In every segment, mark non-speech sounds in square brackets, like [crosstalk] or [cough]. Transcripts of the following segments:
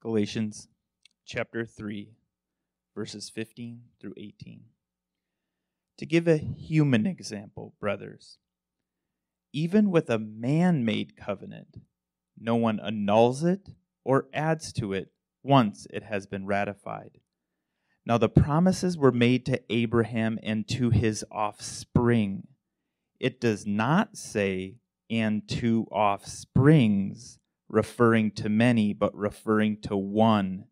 Galatians chapter 3, verses 15 through 18. To give a human example, brothers, even with a man made covenant, no one annuls it or adds to it once it has been ratified. Now the promises were made to Abraham and to his offspring. It does not say, and to offsprings referring to many, but referring to one,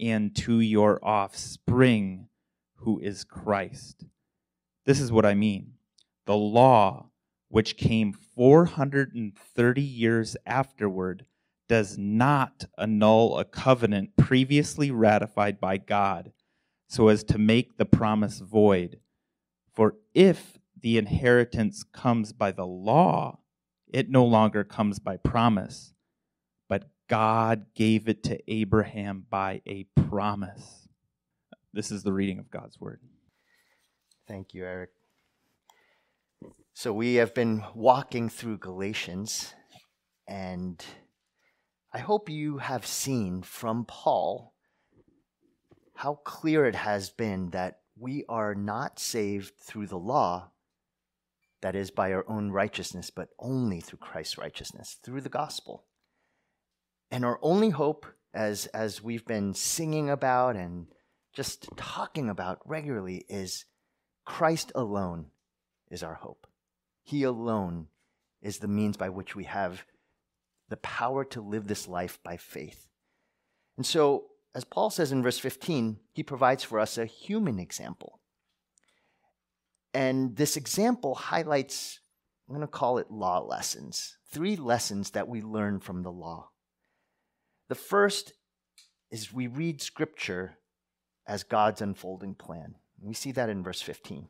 and to your offspring, who is Christ. This is what I mean. The law, which came 430 years afterward, does not annul a covenant previously ratified by God so as to make the promise void. For if the inheritance comes by the law, it no longer comes by promise God gave it to Abraham by a promise. This is the reading of God's word. Thank you, Eric. So, we have been walking through Galatians, and I hope you have seen from Paul how clear it has been that we are not saved through the law, that is, by our own righteousness, but only through Christ's righteousness, through the gospel. And our only hope, as, as we've been singing about and just talking about regularly, is Christ alone is our hope. He alone is the means by which we have the power to live this life by faith. And so, as Paul says in verse 15, he provides for us a human example. And this example highlights, I'm going to call it law lessons, three lessons that we learn from the law. The first is we read Scripture as God's unfolding plan. We see that in verse 15.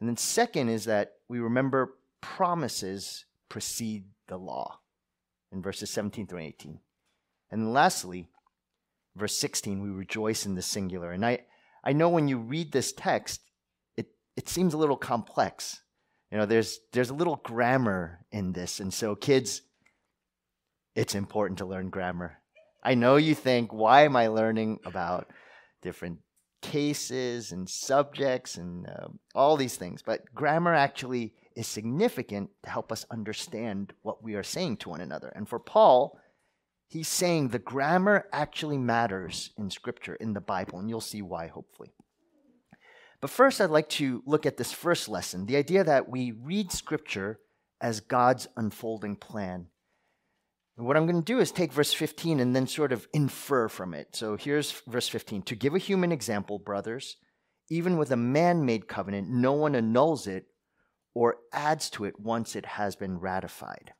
And then, second, is that we remember promises precede the law in verses 17 through 18. And lastly, verse 16, we rejoice in the singular. And I, I know when you read this text, it, it seems a little complex. You know, there's, there's a little grammar in this. And so, kids, it's important to learn grammar. I know you think, why am I learning about different cases and subjects and uh, all these things? But grammar actually is significant to help us understand what we are saying to one another. And for Paul, he's saying the grammar actually matters in Scripture, in the Bible, and you'll see why, hopefully. But first, I'd like to look at this first lesson the idea that we read Scripture as God's unfolding plan and what I'm going to do is take verse 15 and then sort of infer from it. So here's verse 15 To give a human example, brothers, even with a man made covenant, no one annuls it or adds to it once it has been ratified.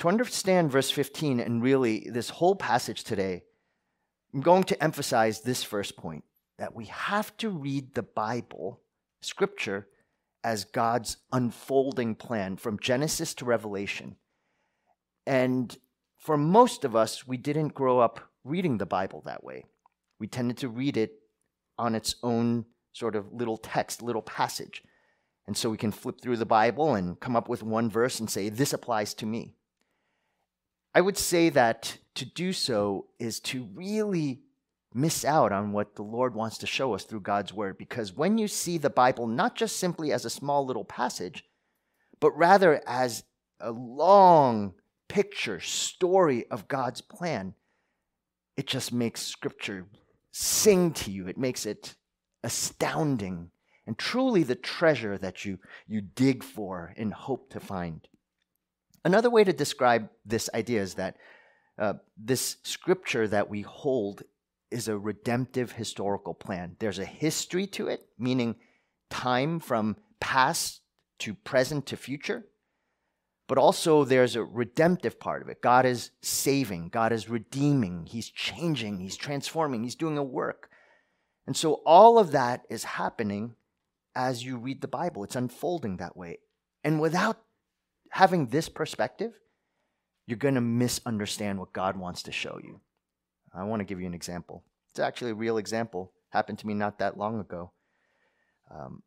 To understand verse 15 and really this whole passage today, I'm going to emphasize this first point that we have to read the Bible, Scripture, as God's unfolding plan from Genesis to Revelation and for most of us, we didn't grow up reading the Bible that way. We tended to read it on its own sort of little text, little passage. And so we can flip through the Bible and come up with one verse and say, This applies to me. I would say that to do so is to really miss out on what the Lord wants to show us through God's Word. Because when you see the Bible not just simply as a small little passage, but rather as a long picture, story of God's plan, it just makes Scripture sing to you. It makes it astounding and truly the treasure that you, you dig for and hope to find. Another way to describe this idea is that uh, this scripture that we hold is a redemptive historical plan. There's a history to it, meaning time from past to present to future. But also, there's a redemptive part of it. God is saving, God is redeeming, He's changing, He's transforming, He's doing a work. And so, all of that is happening as you read the Bible. It's unfolding that way. And without having this perspective, you're going to misunderstand what God wants to show you. I want to give you an example. It's actually a real example. Happened to me not that long ago. Um,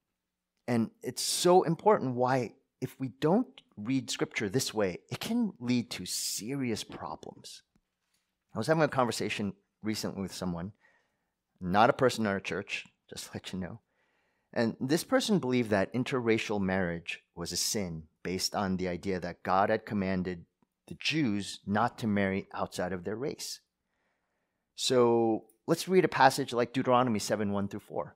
and it's so important why if we don't read scripture this way, it can lead to serious problems. I was having a conversation recently with someone, not a person in our church, just let you know. And this person believed that interracial marriage was a sin based on the idea that God had commanded the Jews not to marry outside of their race. So let's read a passage like Deuteronomy 7 1 through 4.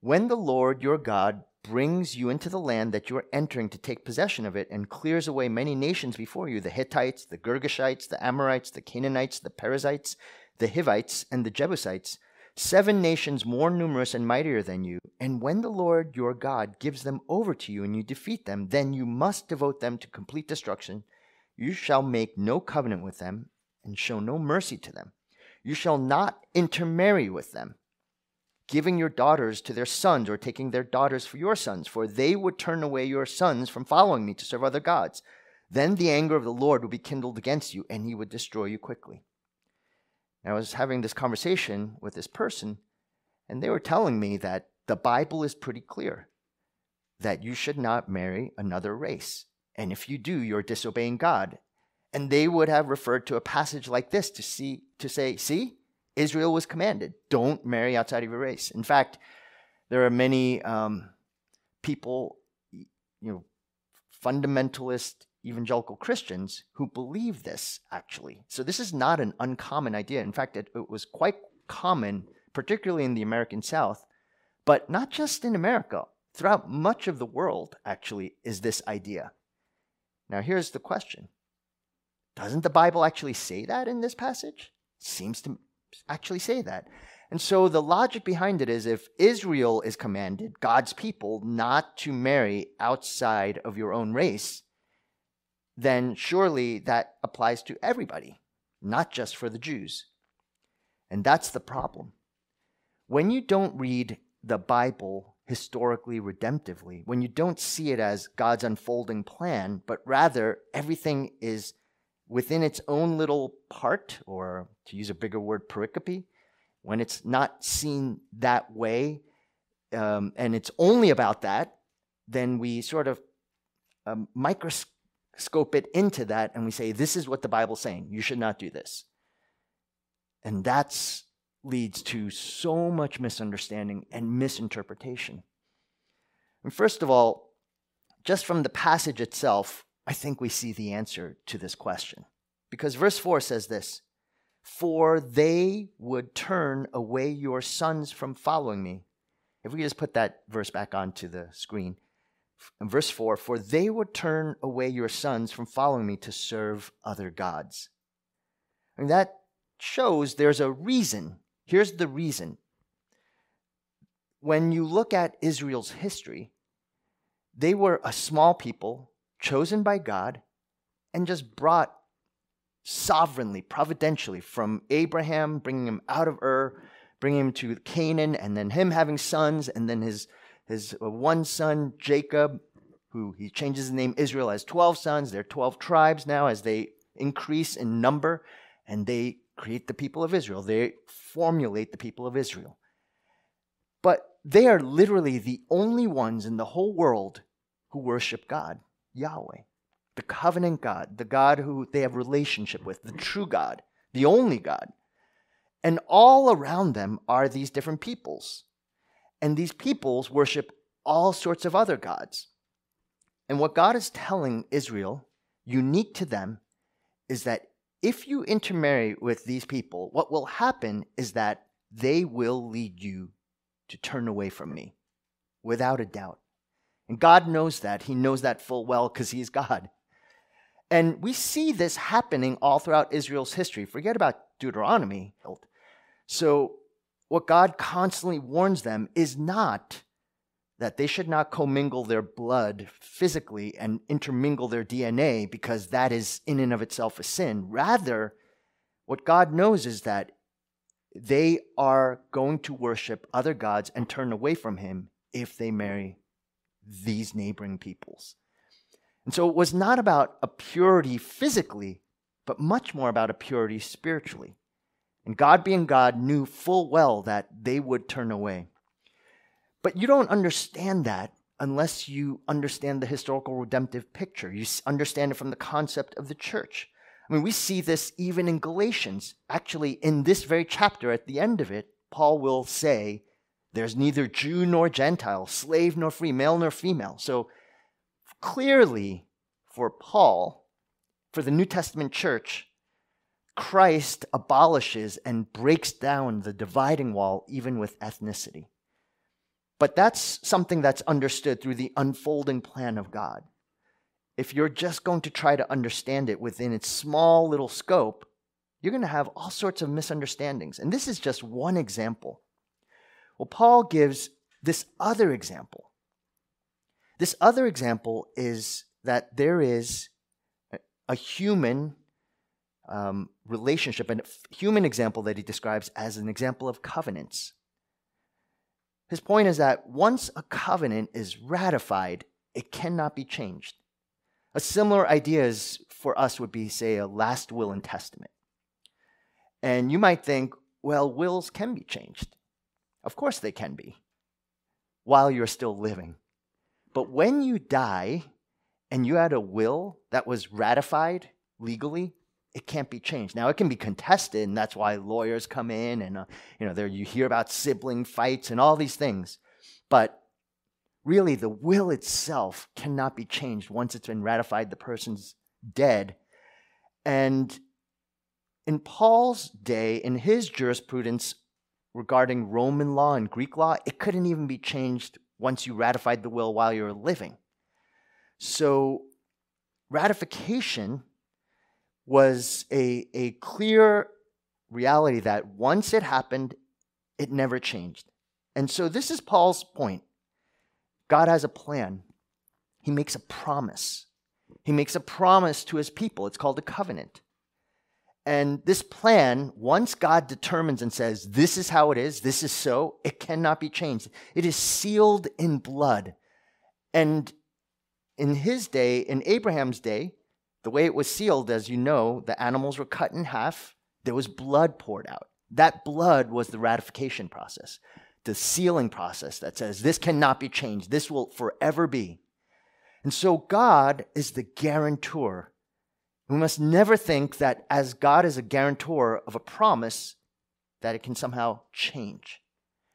When the Lord your God brings you into the land that you are entering to take possession of it and clears away many nations before you the Hittites, the Girgashites, the Amorites, the Canaanites, the Perizzites, the Hivites, and the Jebusites seven nations more numerous and mightier than you. And when the Lord your God gives them over to you and you defeat them, then you must devote them to complete destruction. You shall make no covenant with them and show no mercy to them. You shall not intermarry with them, giving your daughters to their sons or taking their daughters for your sons, for they would turn away your sons from following me to serve other gods. Then the anger of the Lord would be kindled against you, and he would destroy you quickly. I was having this conversation with this person, and they were telling me that the Bible is pretty clear that you should not marry another race. And if you do, you're disobeying God. And they would have referred to a passage like this to see to say, see, Israel was commanded, don't marry outside of your race. In fact, there are many um, people, you know, fundamentalist evangelical Christians who believe this, actually. So this is not an uncommon idea. In fact, it, it was quite common, particularly in the American South, but not just in America. Throughout much of the world, actually, is this idea. Now, here's the question Doesn't the Bible actually say that in this passage? Seems to actually say that. And so the logic behind it is if Israel is commanded, God's people, not to marry outside of your own race, then surely that applies to everybody, not just for the Jews. And that's the problem. When you don't read the Bible historically redemptively, when you don't see it as God's unfolding plan, but rather everything is within its own little part, or to use a bigger word, pericope, when it's not seen that way um, and it's only about that, then we sort of um, microscope it into that and we say, this is what the Bible's saying. You should not do this. And that leads to so much misunderstanding and misinterpretation. And first of all, just from the passage itself, I think we see the answer to this question. Because verse 4 says this For they would turn away your sons from following me. If we just put that verse back onto the screen, in verse 4 For they would turn away your sons from following me to serve other gods. And that shows there's a reason. Here's the reason. When you look at Israel's history, they were a small people chosen by God and just brought sovereignly, providentially from Abraham, bringing him out of Ur, bringing him to Canaan, and then him having sons, and then his his uh, one son, Jacob, who he changes his name Israel, has 12 sons. There are 12 tribes now as they increase in number, and they create the people of Israel. They formulate the people of Israel. But they are literally the only ones in the whole world who worship God, Yahweh, the covenant God, the God who they have relationship with, the true God, the only God. And all around them are these different peoples. And these peoples worship all sorts of other gods. And what God is telling Israel, unique to them, is that if you intermarry with these people, what will happen is that they will lead you to turn away from me, without a doubt. And God knows that. He knows that full well because He's God. And we see this happening all throughout Israel's history. Forget about Deuteronomy. So what God constantly warns them is not that they should not commingle their blood physically and intermingle their DNA because that is in and of itself a sin. Rather, what God knows is that they are going to worship other gods and turn away from Him if they marry these neighboring peoples. And so it was not about a purity physically, but much more about a purity spiritually. And God, being God, knew full well that they would turn away. But you don't understand that unless you understand the historical redemptive picture. You understand it from the concept of the church. I mean, we see this even in Galatians. Actually, in this very chapter, at the end of it, Paul will say, There's neither Jew nor Gentile, slave nor free, male nor female. So clearly, for Paul, for the New Testament church, Christ abolishes and breaks down the dividing wall even with ethnicity. But that's something that's understood through the unfolding plan of God if you're just going to try to understand it within its small little scope, you're going to have all sorts of misunderstandings. And this is just one example. Well, Paul gives this other example. This other example is that there is a human um, relationship, a human example that he describes as an example of covenants. His point is that once a covenant is ratified, it cannot be changed. A similar idea is for us would be, say, a last will and testament. And you might think, well, wills can be changed. Of course they can be, while you're still living. But when you die and you had a will that was ratified legally, it can't be changed. Now it can be contested, and that's why lawyers come in, and uh, you know there you hear about sibling fights and all these things. But really the will itself cannot be changed once it's been ratified, the person's dead. And in Paul's day, in his jurisprudence regarding Roman law and Greek law, it couldn't even be changed once you ratified the will while you were living. So, ratification was a, a clear reality that once it happened, it never changed. And so, this is Paul's point. God has a plan. He makes a promise. He makes a promise to his people. It's called a covenant. And this plan, once God determines and says, this is how it is, this is so, it cannot be changed. It is sealed in blood. And in his day, in Abraham's day, the way it was sealed, as you know, the animals were cut in half, there was blood poured out. That blood was the ratification process the sealing process that says this cannot be changed, this will forever be. And so God is the guarantor. We must never think that as God is a guarantor of a promise, that it can somehow change.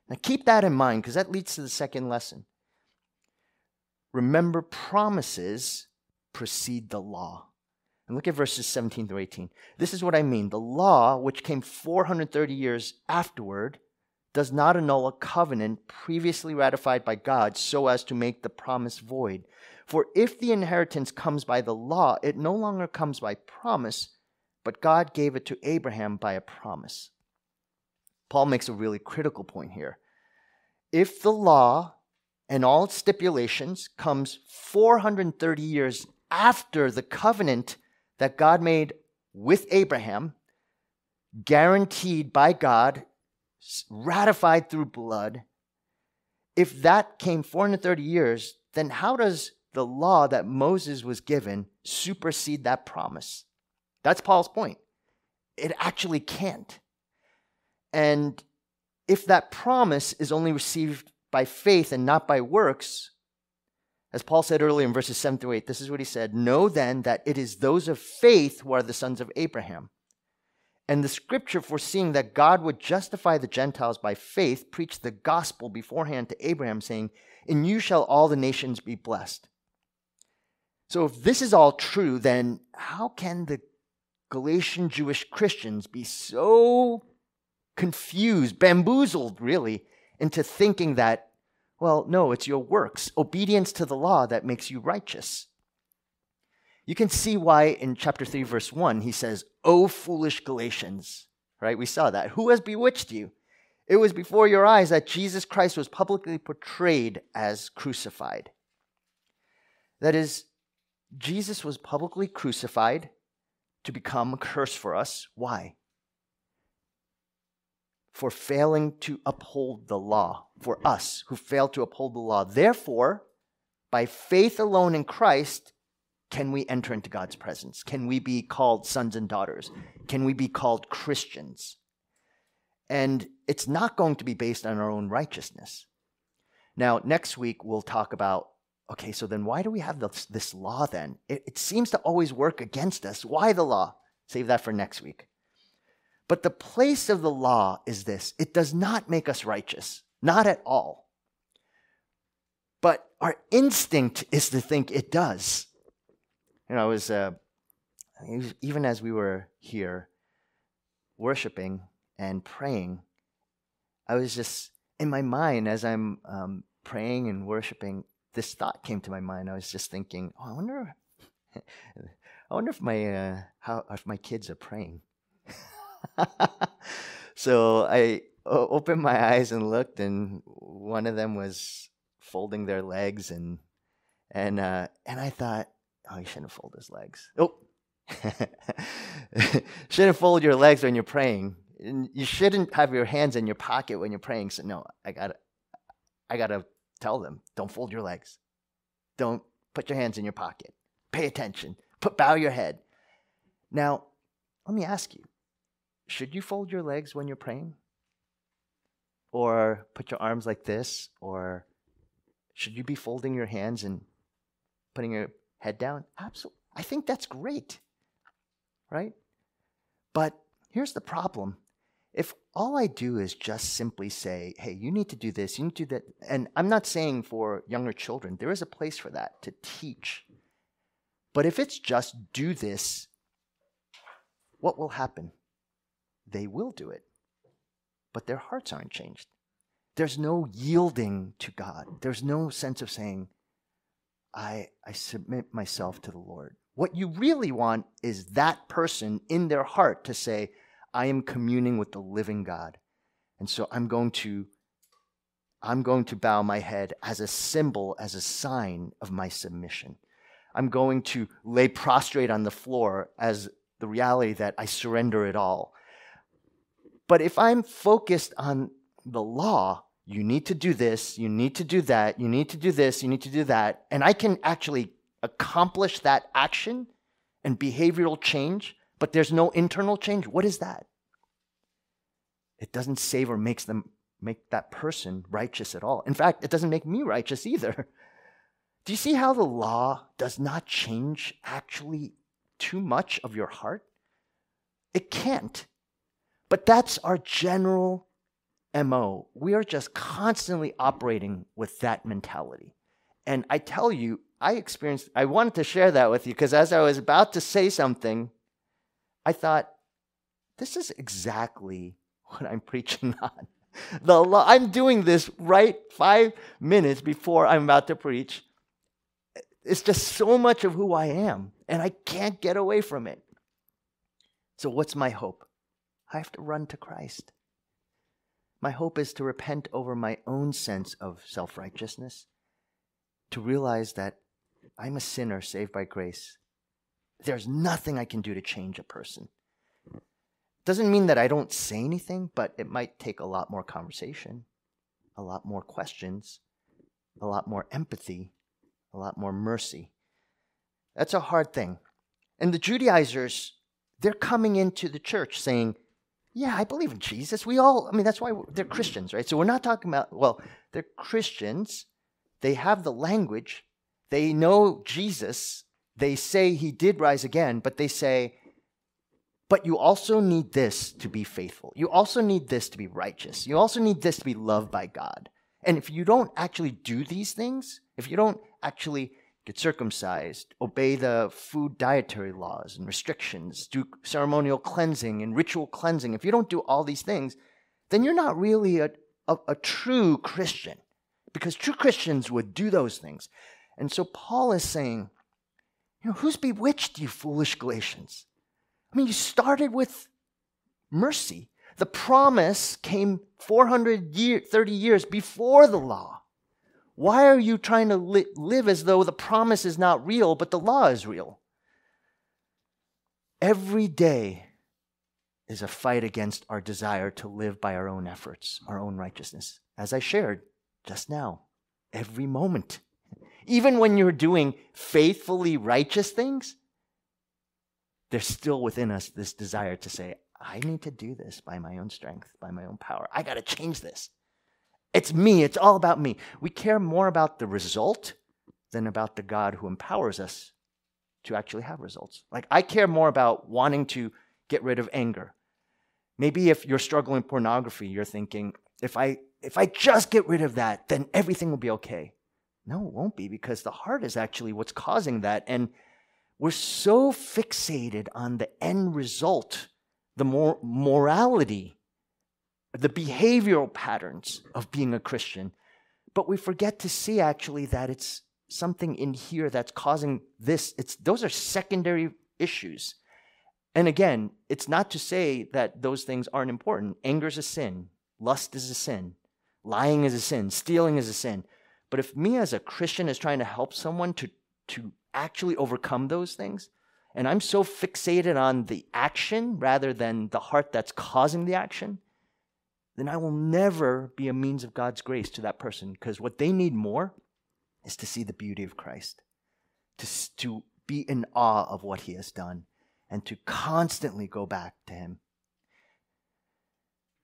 Now keep that in mind because that leads to the second lesson. Remember, promises precede the law. And look at verses 17 through 18. This is what I mean. The law, which came 430 years afterward, does not annul a covenant previously ratified by God so as to make the promise void. For if the inheritance comes by the law, it no longer comes by promise, but God gave it to Abraham by a promise. Paul makes a really critical point here. If the law and all its stipulations comes 430 years after the covenant that God made with Abraham, guaranteed by God ratified through blood, if that came 430 years, then how does the law that Moses was given supersede that promise? That's Paul's point. It actually can't. And if that promise is only received by faith and not by works, as Paul said earlier in verses 7 through 8, this is what he said Know then that it is those of faith who are the sons of Abraham. And the scripture, foreseeing that God would justify the Gentiles by faith, preached the gospel beforehand to Abraham, saying, In you shall all the nations be blessed. So, if this is all true, then how can the Galatian Jewish Christians be so confused, bamboozled, really, into thinking that, well, no, it's your works, obedience to the law that makes you righteous? You can see why in chapter 3, verse 1, he says, O foolish Galatians, right? We saw that. Who has bewitched you? It was before your eyes that Jesus Christ was publicly portrayed as crucified. That is, Jesus was publicly crucified to become a curse for us. Why? For failing to uphold the law, for us who failed to uphold the law. Therefore, by faith alone in Christ, can we enter into God's presence? Can we be called sons and daughters? Can we be called Christians? And it's not going to be based on our own righteousness. Now, next week, we'll talk about okay, so then why do we have this, this law then? It, it seems to always work against us. Why the law? Save that for next week. But the place of the law is this it does not make us righteous, not at all. But our instinct is to think it does. You know, I was, uh, even as we were here worshiping and praying, I was just in my mind as I'm um, praying and worshiping, this thought came to my mind. I was just thinking, oh, I wonder, [laughs] I wonder if my uh, how if my kids are praying. [laughs] so I opened my eyes and looked, and one of them was folding their legs, and and uh, and I thought, oh, you shouldn't fold his legs. Oh, [laughs] shouldn't fold your legs when you're praying. You shouldn't have your hands in your pocket when you're praying. So no, I gotta, I gotta tell them, don't fold your legs. Don't put your hands in your pocket. Pay attention. Put bow your head. Now, let me ask you, should you fold your legs when you're praying? Or put your arms like this? Or should you be folding your hands and putting your head down? Absolutely. I think that's great right? But here's the problem. If all I do is just simply say, hey, you need to do this, you need to do that, and I'm not saying for younger children, there is a place for that to teach. But if it's just do this, what will happen? They will do it, but their hearts aren't changed. There's no yielding to God. There's no sense of saying, I, I submit myself to the Lord. What you really want is that person in their heart to say, I am communing with the living God. And so I'm going to I'm going to bow my head as a symbol, as a sign of my submission. I'm going to lay prostrate on the floor as the reality that I surrender it all. But if I'm focused on the law, you need to do this, you need to do that, you need to do this, you need to do that, and I can actually accomplish that action and behavioral change, but there's no internal change, what is that? It doesn't save or makes them make that person righteous at all. In fact, it doesn't make me righteous either. Do you see how the law does not change actually too much of your heart? It can't. But that's our general MO. We are just constantly operating with that mentality. And I tell you, I experienced, I wanted to share that with you because as I was about to say something, I thought, this is exactly what I'm [laughs] preaching on. The I'm doing this right five minutes before I'm about to preach. It's just so much of who I am, and I can't get away from it. So, what's my hope? I have to run to Christ. My hope is to repent over my own sense of self righteousness, to realize that I'm a sinner saved by grace. There's nothing I can do to change a person. Doesn't mean that I don't say anything, but it might take a lot more conversation, a lot more questions, a lot more empathy, a lot more mercy. That's a hard thing. And the Judaizers, they're coming into the church saying, Yeah, I believe in Jesus. We all, I mean, that's why they're Christians, right? So we're not talking about, well, they're Christians. They have the language, they know Jesus. They say he did rise again, but they say, but you also need this to be faithful. You also need this to be righteous. You also need this to be loved by God. And if you don't actually do these things, if you don't actually get circumcised, obey the food dietary laws and restrictions, do ceremonial cleansing and ritual cleansing, if you don't do all these things, then you're not really a, a, a true Christian. Because true Christians would do those things. And so Paul is saying, you know, who's bewitched you, foolish Galatians? I mean, you started with mercy. The promise came 430 years before the law. Why are you trying to li- live as though the promise is not real, but the law is real? Every day is a fight against our desire to live by our own efforts, our own righteousness. As I shared just now, every moment. Even when you're doing faithfully righteous things, there's still within us this desire to say, I need to do this by my own strength, by my own power. I got to change this. It's me. It's all about me. We care more about the result than about the God who empowers us to actually have results. Like, I care more about wanting to get rid of anger. Maybe if you're struggling with pornography, you're thinking, if I if I just get rid of that, then everything will be okay. No, it won't be because the heart is actually what's causing that. And we're so fixated on the end result, the mor- morality, the behavioral patterns of being a Christian, but we forget to see actually that it's something in here that's causing this. It's those are secondary issues. And again, it's not to say that those things aren't important. Anger is a sin, lust is a sin, lying is a sin, stealing is a sin. But if me as a Christian is trying to help someone to, to actually overcome those things, and I'm so fixated on the action rather than the heart that's causing the action, then I will never be a means of God's grace to that person because what they need more is to see the beauty of Christ, to, to be in awe of what he has done, and to constantly go back to him.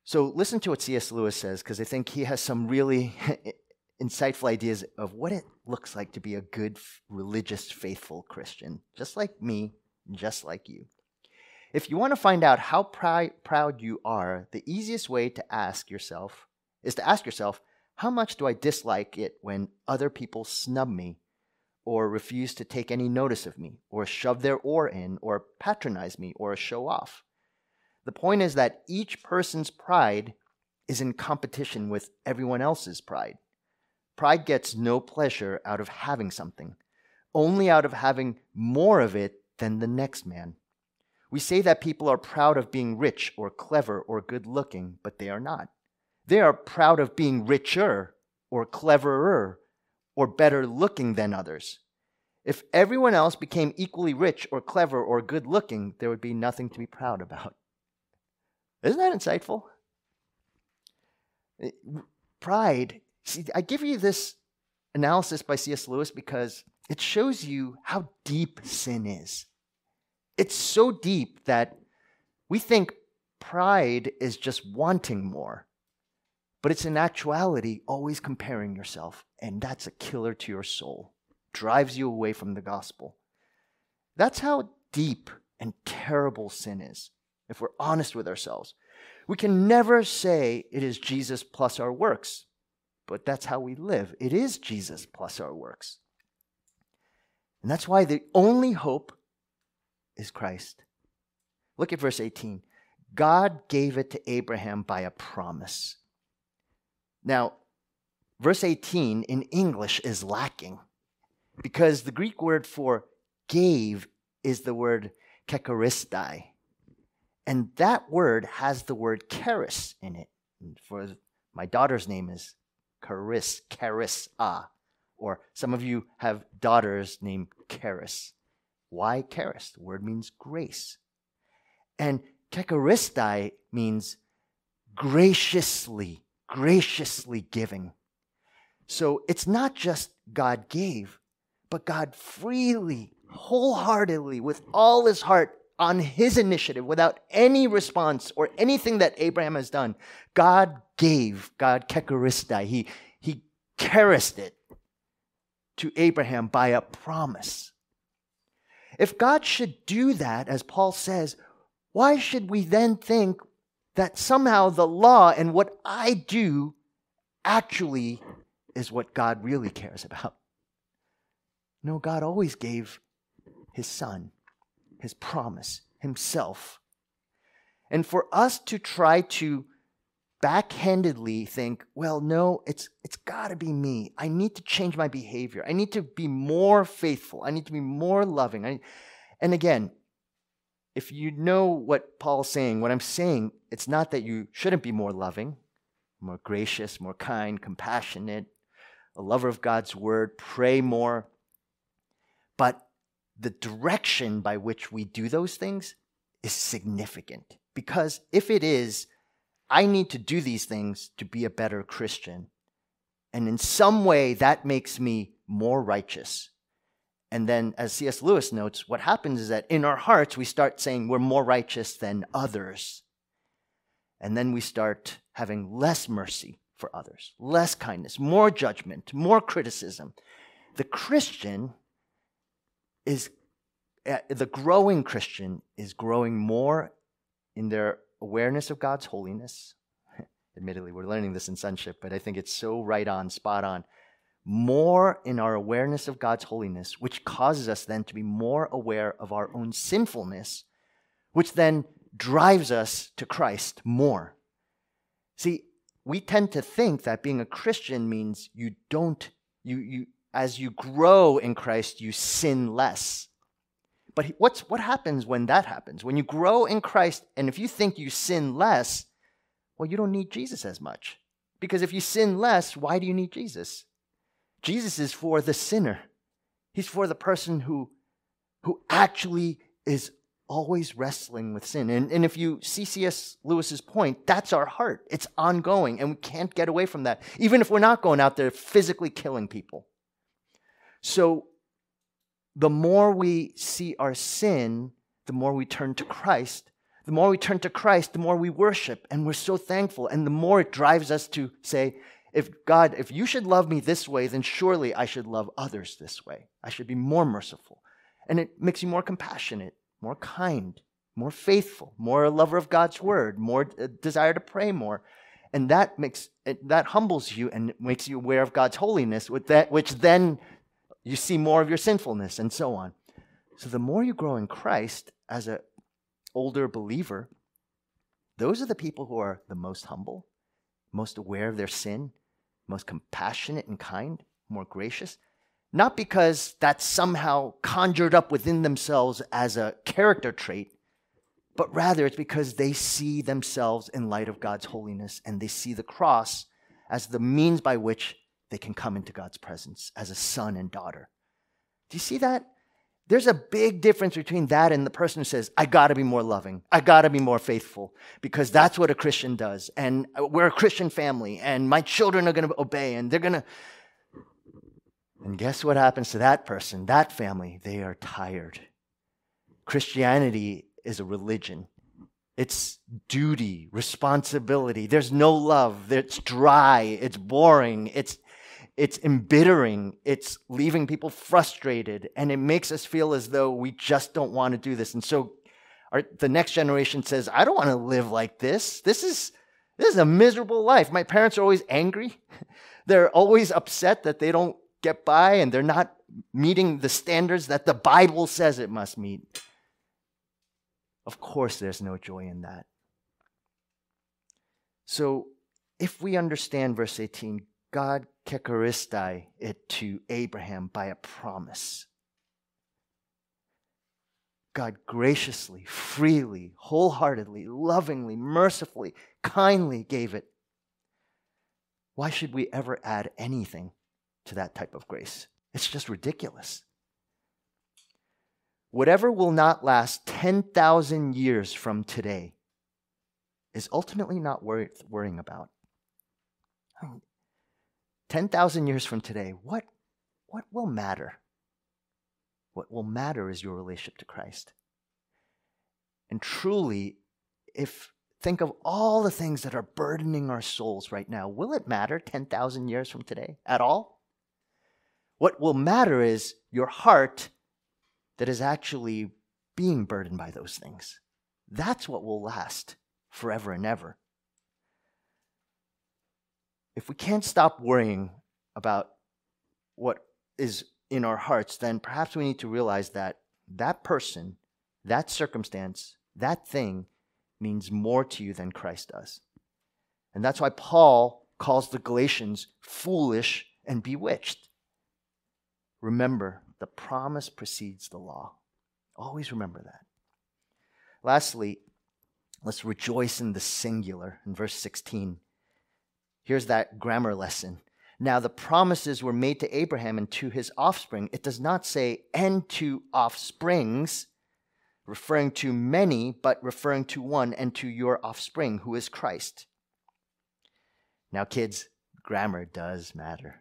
So listen to what C.S. Lewis says because I think he has some really [laughs] insightful ideas of what it looks like to be a good, religious, faithful Christian, just like me, just like you. If you want to find out how pr- proud you are, the easiest way to ask yourself is to ask yourself, how much do I dislike it when other people snub me, or refuse to take any notice of me, or shove their oar in, or patronize me, or show off? The point is that each person's pride is in competition with everyone else's pride. Pride gets no pleasure out of having something, only out of having more of it than the next man. We say that people are proud of being rich or clever or good looking, but they are not. They are proud of being richer or cleverer or better looking than others. If everyone else became equally rich or clever or good looking, there would be nothing to be proud about. Isn't that insightful? Eh, pride. See, I give you this analysis by C.S. Lewis because it shows you how deep sin is. It's so deep that we think pride is just wanting more. But it's in actuality always comparing yourself, and that's a killer to your soul. Drives you away from the gospel. That's how deep and terrible sin is, if we're honest with ourselves. We can never say it is Jesus plus our works, but that's how we live. It is Jesus plus our works. And that's why the only hope is Christ. Look at verse 18. God gave it to Abraham by a promise. Now, verse 18 in English is lacking because the Greek word for gave is the word kekaristai. And that word has the word charis in it. And for my daughter's name is Charis, Ah. Or some of you have daughters named Charis. Why charis? The word means grace. And kekaristai means graciously, graciously giving. So it's not just God gave, but God freely, wholeheartedly, with all his heart, on his initiative, without any response or anything that Abraham has done, God gave, God kekaristai, he, he charised it to Abraham by a promise. If God should do that, as Paul says, why should we then think that somehow the law and what I do actually is what God really cares about? No, God always gave his son, his promise, himself. And for us to try to backhandedly think, well, no, it's it's got to be me. I need to change my behavior. I need to be more faithful. I need to be more loving. I, and again, if you know what Paul's saying, what I'm saying, it's not that you shouldn't be more loving, more gracious, more kind, compassionate, a lover of God's word, pray more. But the direction by which we do those things is significant. Because if it is, I need to do these things to be a better Christian. And in some way, that makes me more righteous. And then, as C.S. Lewis notes, what happens is that in our hearts, we start saying we're more righteous than others. And then we start having less mercy for others, less kindness, more judgment, more criticism. The Christian is uh, the growing Christian is growing more in their awareness of God's holiness. [laughs] Admittedly, we're learning this in sonship, but I think it's so right on, spot on. More in our awareness of God's holiness, which causes us then to be more aware of our own sinfulness, which then drives us to Christ more. See, we tend to think that being a Christian means you don't, you, you, as you grow in Christ, you sin less. But what's, what happens when that happens? When you grow in Christ, and if you think you sin less, well, you don't need Jesus as much. Because if you sin less, why do you need Jesus? Jesus is for the sinner. He's for the person who, who actually is always wrestling with sin. And, and if you see C.S. Lewis's point, that's our heart. It's ongoing, and we can't get away from that, even if we're not going out there physically killing people. So the more we see our sin, the more we turn to Christ. The more we turn to Christ, the more we worship, and we're so thankful. And the more it drives us to say, if God, if you should love me this way, then surely I should love others this way. I should be more merciful. And it makes you more compassionate, more kind, more faithful, more a lover of God's word, more uh, desire to pray more. And that makes that humbles you and makes you aware of God's holiness, with that, which then you see more of your sinfulness and so on. So the more you grow in Christ as an older believer, those are the people who are the most humble, most aware of their sin, most compassionate and kind, more gracious. Not because that's somehow conjured up within themselves as a character trait, but rather it's because they see themselves in light of God's holiness and they see the cross as the means by which they can come into God's presence as a son and daughter. Do you see that? There's a big difference between that and the person who says, I gotta be more loving. I gotta be more faithful because that's what a Christian does. And uh, we're a Christian family and my children are gonna obey and they're gonna. And guess what happens to that person, that family? They are tired. Christianity is a religion. It's duty, responsibility. There's no love. It's dry. It's boring. It's it's embittering, it's leaving people frustrated, and it makes us feel as though we just don't want to do this. And so our, the next generation says, I don't want to live like this. This is this is a miserable life. My parents are always angry. [laughs] They're always upset that they don't get by and they're not meeting the standards that the Bible says it must meet. Of course, there's no joy in that. So, if we understand verse 18, God kekaristai it to Abraham by a promise. God graciously, freely, wholeheartedly, lovingly, mercifully, kindly gave it. Why should we ever add anything to that type of grace? It's just ridiculous. Whatever will not last 10,000 years from today is ultimately not worth worrying about. 10,000 years from today, what, what will matter? What will matter is your relationship to Christ. And truly, if think of all the things that are burdening our souls right now, will it matter 10,000 years from today at all? What will matter is your heart that is actually being burdened by those things. That's what will last forever and ever if we can't stop worrying about what is in our hearts, then perhaps we need to realize that that person, that circumstance, that thing means more to you than Christ does. And that's why Paul calls the Galatians foolish and bewitched. Remember, the promise precedes the law. Always remember that. Lastly, let's rejoice in the singular in verse 16. Here's that grammar lesson. Now, the promises were made to Abraham and to his offspring. It does not say, and to offsprings, referring to many, but referring to one, and to your offspring, who is Christ. Now, kids, grammar does matter.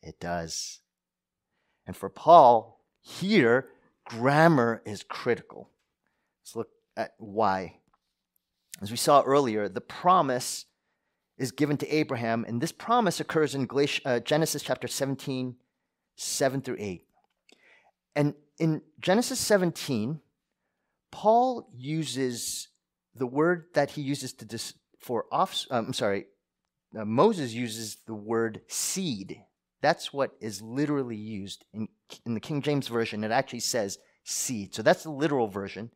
It does. And for Paul, here, grammar is critical. Let's look at why. As we saw earlier, the promise is given to Abraham, and this promise occurs in uh, Genesis chapter 17, 7 through 8. And in Genesis 17, Paul uses the word that he uses to dis- for off. Um, I'm sorry, uh, Moses uses the word seed. That's what is literally used in in the King James version. It actually says seed. So that's the literal version.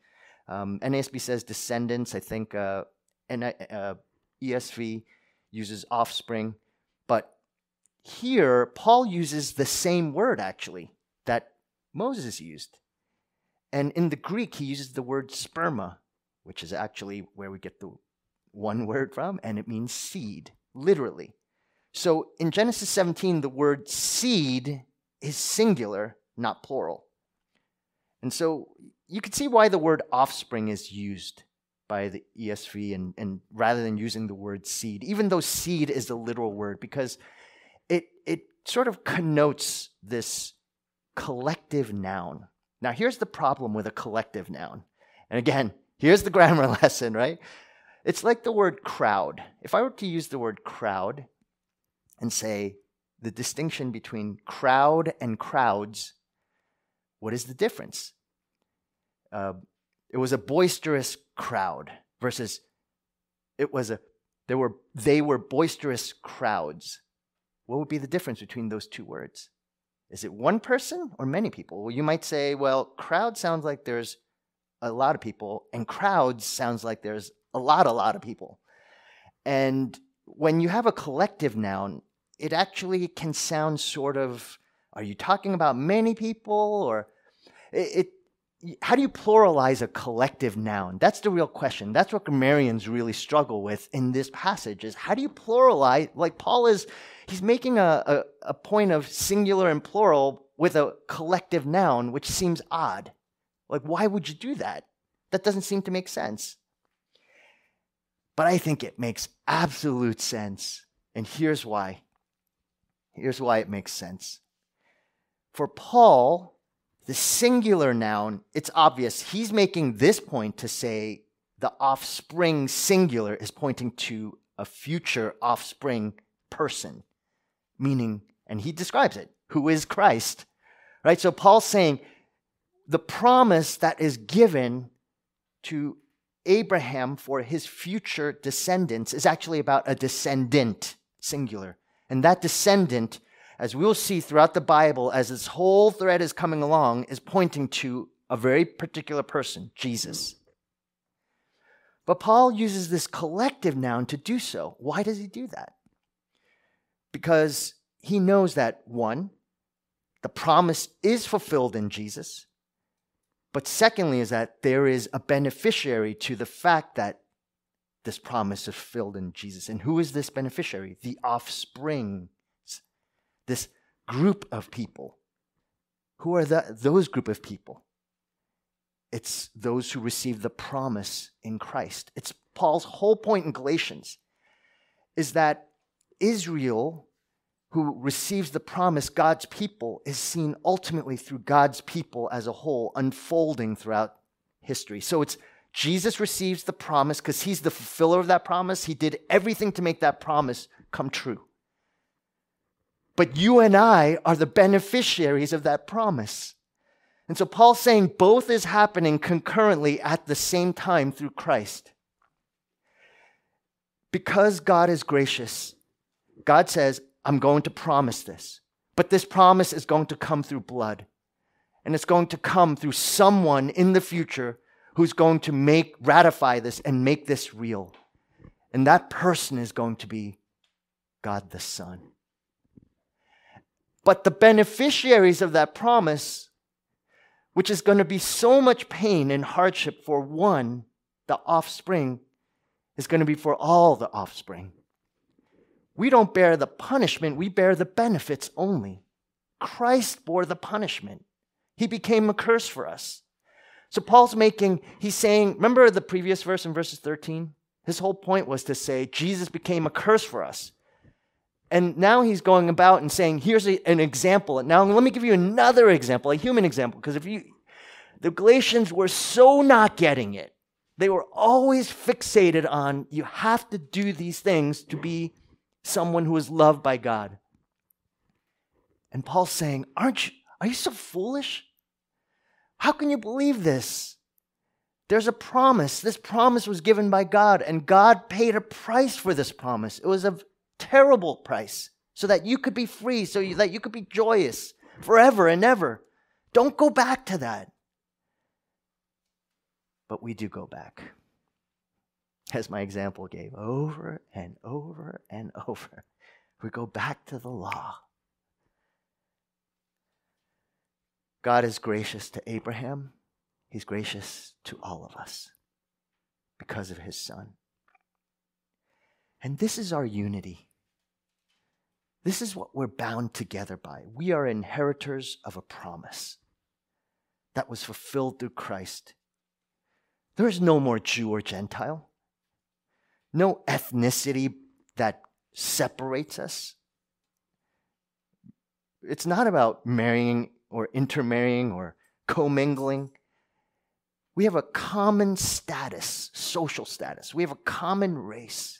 Um, NASB says descendants. I think uh, uh, ESV uses offspring, but here Paul uses the same word actually that Moses used. And in the Greek, he uses the word sperma, which is actually where we get the one word from, and it means seed, literally. So in Genesis 17, the word seed is singular, not plural. And so you can see why the word offspring is used by the ESV and, and rather than using the word seed, even though seed is a literal word, because it, it sort of connotes this collective noun. Now, here's the problem with a collective noun. And again, here's the [laughs] grammar lesson, right? It's like the word crowd. If I were to use the word crowd and say the distinction between crowd and crowds, what is the difference? Uh, it was a boisterous crowd versus it was a there were they were boisterous crowds. What would be the difference between those two words? Is it one person or many people? Well, you might say, well, crowd sounds like there's a lot of people, and crowds sounds like there's a lot, a lot of people. And when you have a collective noun, it actually can sound sort of, are you talking about many people or it, it how do you pluralize a collective noun? That's the real question. That's what grammarians really struggle with in this passage is how do you pluralize, like Paul is, he's making a, a, a point of singular and plural with a collective noun, which seems odd. Like, why would you do that? That doesn't seem to make sense. But I think it makes absolute sense. And here's why. Here's why it makes sense. For Paul, the singular noun, it's obvious. He's making this point to say the offspring singular is pointing to a future offspring person, meaning, and he describes it, who is Christ. Right? So Paul's saying the promise that is given to Abraham for his future descendants is actually about a descendant, singular. And that descendant, as we'll see throughout the Bible, as this whole thread is coming along, is pointing to a very particular person, Jesus. But Paul uses this collective noun to do so. Why does he do that? Because he knows that, one, the promise is fulfilled in Jesus. But secondly, is that there is a beneficiary to the fact that this promise is fulfilled in Jesus. And who is this beneficiary? The offspring, this group of people. Who are the, those group of people? It's those who receive the promise in Christ. It's Paul's whole point in Galatians is that Israel who receives the promise, God's people, is seen ultimately through God's people as a whole, unfolding throughout history. So it's Jesus receives the promise because he's the fulfiller of that promise. He did everything to make that promise come true. But you and I are the beneficiaries of that promise. And so Paul's saying both is happening concurrently at the same time through Christ. Because God is gracious, God says, I'm going to promise this. But this promise is going to come through blood. And it's going to come through someone in the future who's going to make, ratify this and make this real. And that person is going to be God the Son. But the beneficiaries of that promise, which is going to be so much pain and hardship for one, the offspring, is going to be for all the offspring. We don't bear the punishment, we bear the benefits only. Christ bore the punishment. He became a curse for us. So Paul's making, he's saying, remember the previous verse in verses 13? His whole point was to say Jesus became a curse for us. And now he's going about and saying, here's a, an example. And Now let me give you another example, a human example, because if you, the Galatians were so not getting it. They were always fixated on you have to do these things to be someone who is loved by God. And Paul's saying, Aren't you, are you so foolish? How can you believe this? There's a promise. This promise was given by God, and God paid a price for this promise. It was a terrible price so that you could be free, so you, that you could be joyous forever and ever. Don't go back to that. But we do go back, as my example gave, over and over and over. We go back to the law. God is gracious to Abraham, He's gracious to all of us because of His Son. And this is our unity. This is what we're bound together by. We are inheritors of a promise that was fulfilled through Christ. There is no more Jew or Gentile, no ethnicity that separates us. It's not about marrying or intermarrying or commingling. We have a common status, social status. We have a common race.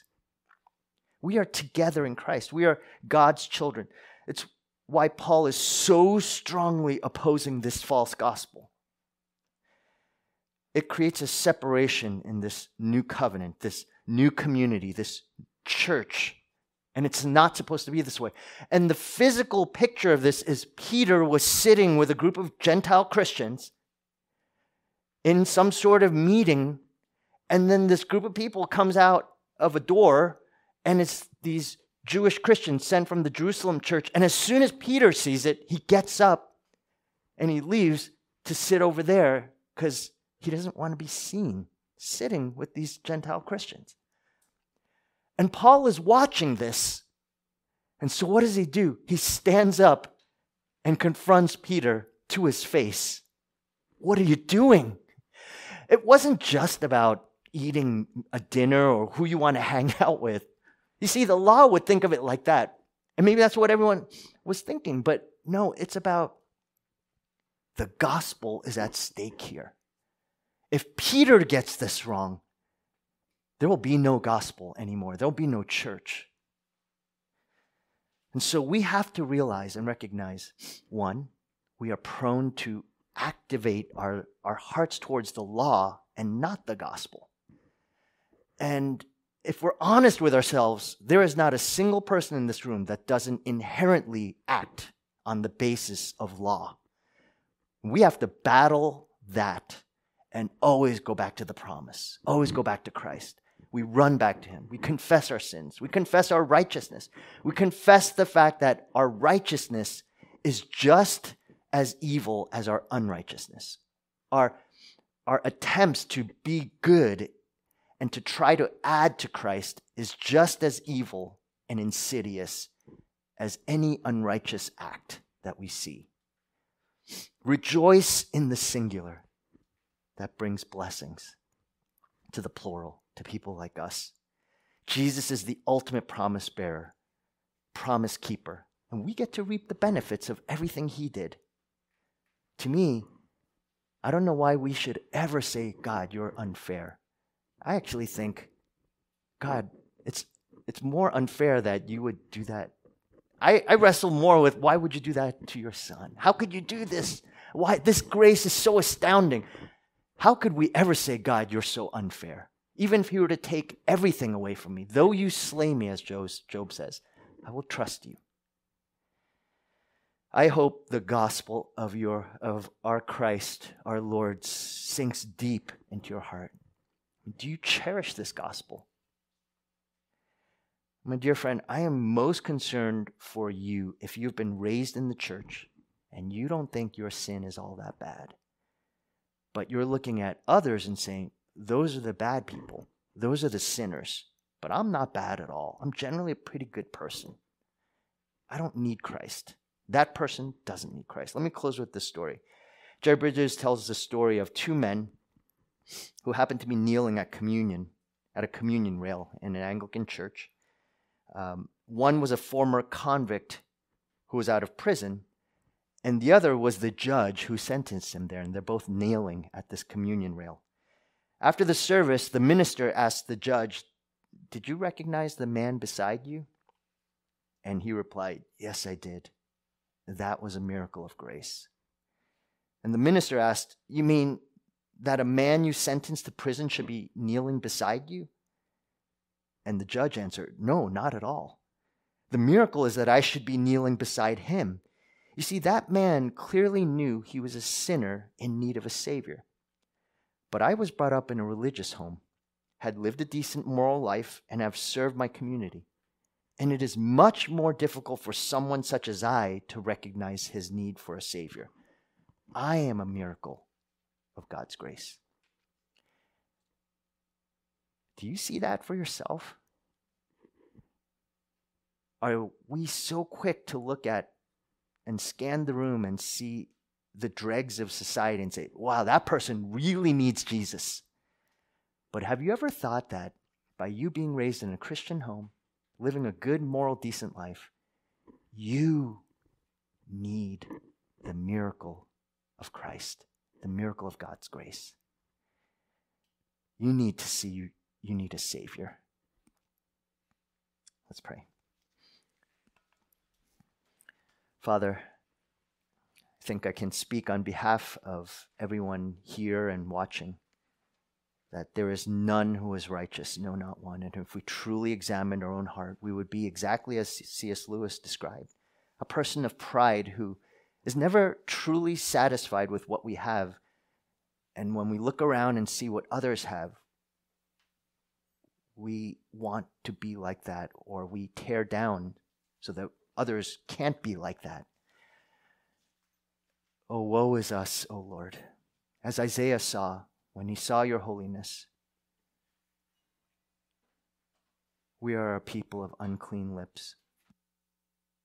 We are together in Christ. We are God's children. It's why Paul is so strongly opposing this false gospel. It creates a separation in this new covenant, this new community, this church. And it's not supposed to be this way. And the physical picture of this is Peter was sitting with a group of Gentile Christians in some sort of meeting, and then this group of people comes out of a door and it's these Jewish Christians sent from the Jerusalem church. And as soon as Peter sees it, he gets up and he leaves to sit over there because he doesn't want to be seen sitting with these Gentile Christians. And Paul is watching this. And so what does he do? He stands up and confronts Peter to his face. What are you doing? It wasn't just about eating a dinner or who you want to [laughs] hang out with. You see, the law would think of it like that. And maybe that's what everyone was thinking. But no, it's about the gospel is at stake here. If Peter gets this wrong, there will be no gospel anymore. There will be no church. And so we have to realize and recognize one, we are prone to activate our, our hearts towards the law and not the gospel. And if we're honest with ourselves, there is not a single person in this room that doesn't inherently act on the basis of law. We have to battle that and always go back to the promise, always go back to Christ. We run back to Him. We confess our sins. We confess our righteousness. We confess the fact that our righteousness is just as evil as our unrighteousness. Our, our attempts to be good and to try to add to Christ is just as evil and insidious as any unrighteous act that we see. Rejoice in the singular that brings blessings to the plural, to people like us. Jesus is the ultimate promise bearer, promise keeper, and we get to reap the benefits of everything he did. To me, I don't know why we should ever say, God, you're unfair. I actually think, God, it's, it's more unfair that you would do that. I, I wrestle more with why would you do that to your son? How could you do this? Why this grace is so astounding. How could we ever say, God, you're so unfair? Even if you were to take everything away from me, though you slay me, as Job says, I will trust you. I hope the gospel of your of our Christ, our Lord, sinks deep into your heart. Do you cherish this gospel? My dear friend, I am most concerned for you if you've been raised in the church and you don't think your sin is all that bad. But you're looking at others and saying, those are the bad people, those are the sinners. But I'm not bad at all. I'm generally a pretty good person. I don't need Christ. That person doesn't need Christ. Let me close with this story. Jerry Bridges tells the story of two men who happened to be kneeling at communion, at a communion rail in an Anglican church. Um, one was a former convict who was out of prison, and the other was the judge who sentenced him there, and they're both kneeling at this communion rail. After the service, the minister asked the judge, Did you recognize the man beside you? And he replied, Yes, I did. That was a miracle of grace. And the minister asked, You mean that a man you sentenced to prison should be kneeling beside you? And the judge answered, No, not at all. The miracle is that I should be kneeling beside him. You see, that man clearly knew he was a sinner in need of a Savior. But I was brought up in a religious home, had lived a decent moral life, and have served my community. And it is much more difficult for someone such as I to recognize his need for a Savior. I am a miracle of God's grace. Do you see that for yourself? Are we so quick to look at and scan the room and see the dregs of society and say, wow, that person really needs Jesus? But have you ever thought that by you being raised in a Christian home, living a good, moral, decent life, you need the miracle of Christ, the miracle of God's grace. You need to see you, need a Savior. Let's pray. Father, I think I can speak on behalf of everyone here and watching that there is none who is righteous, no, not one. And if we truly examined our own heart, we would be exactly as C.S. Lewis described a person of pride who is never truly satisfied with what we have. And when we look around and see what others have, we want to be like that, or we tear down so that others can't be like that. Oh, woe is us, O Lord. As Isaiah saw when he saw your holiness, we are a people of unclean lips.